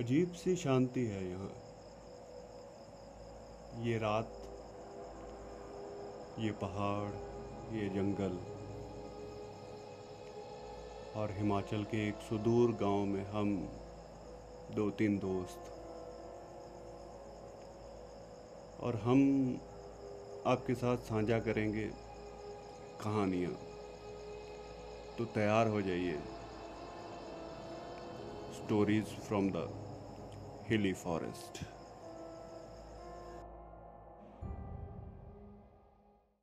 अजीब सी शांति है यहाँ। ये रात, ये पहाड़, ये जंगल और हिमाचल के एक सुदूर गाँव में हम दो तीन दोस्त और हम आपके साथ साझा करेंगे कहानियाँ। तो तैयार हो जाइए। Stories from the hilly forest.